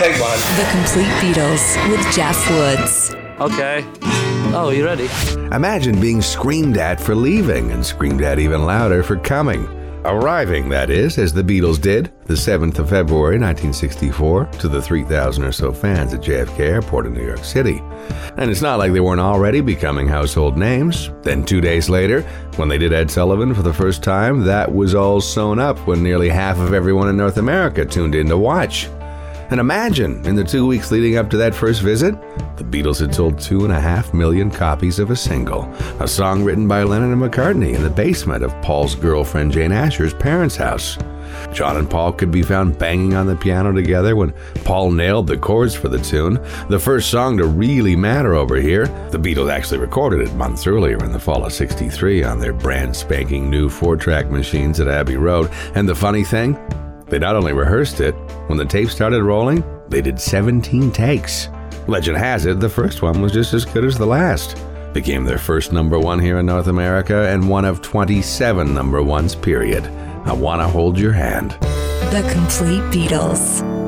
Take one. The Complete Beatles with Jeff Woods. Okay. Oh, you ready? Imagine being screamed at for leaving and screamed at even louder for coming. Arriving, that is, as the Beatles did, the 7th of February 1964, to the 3,000 or so fans at JFK Airport in New York City. And it's not like they weren't already becoming household names. Then, two days later, when they did Ed Sullivan for the first time, that was all sewn up when nearly half of everyone in North America tuned in to watch. And imagine, in the two weeks leading up to that first visit, the Beatles had sold two and a half million copies of a single, a song written by Lennon and McCartney in the basement of Paul's girlfriend Jane Asher's parents' house. John and Paul could be found banging on the piano together when Paul nailed the chords for the tune. The first song to really matter over here, the Beatles actually recorded it months earlier in the fall of 63 on their brand spanking new four track machines at Abbey Road. And the funny thing, they not only rehearsed it, when the tape started rolling, they did 17 takes. Legend has it the first one was just as good as the last. Became their first number one here in North America and one of 27 number ones, period. I want to hold your hand. The Complete Beatles.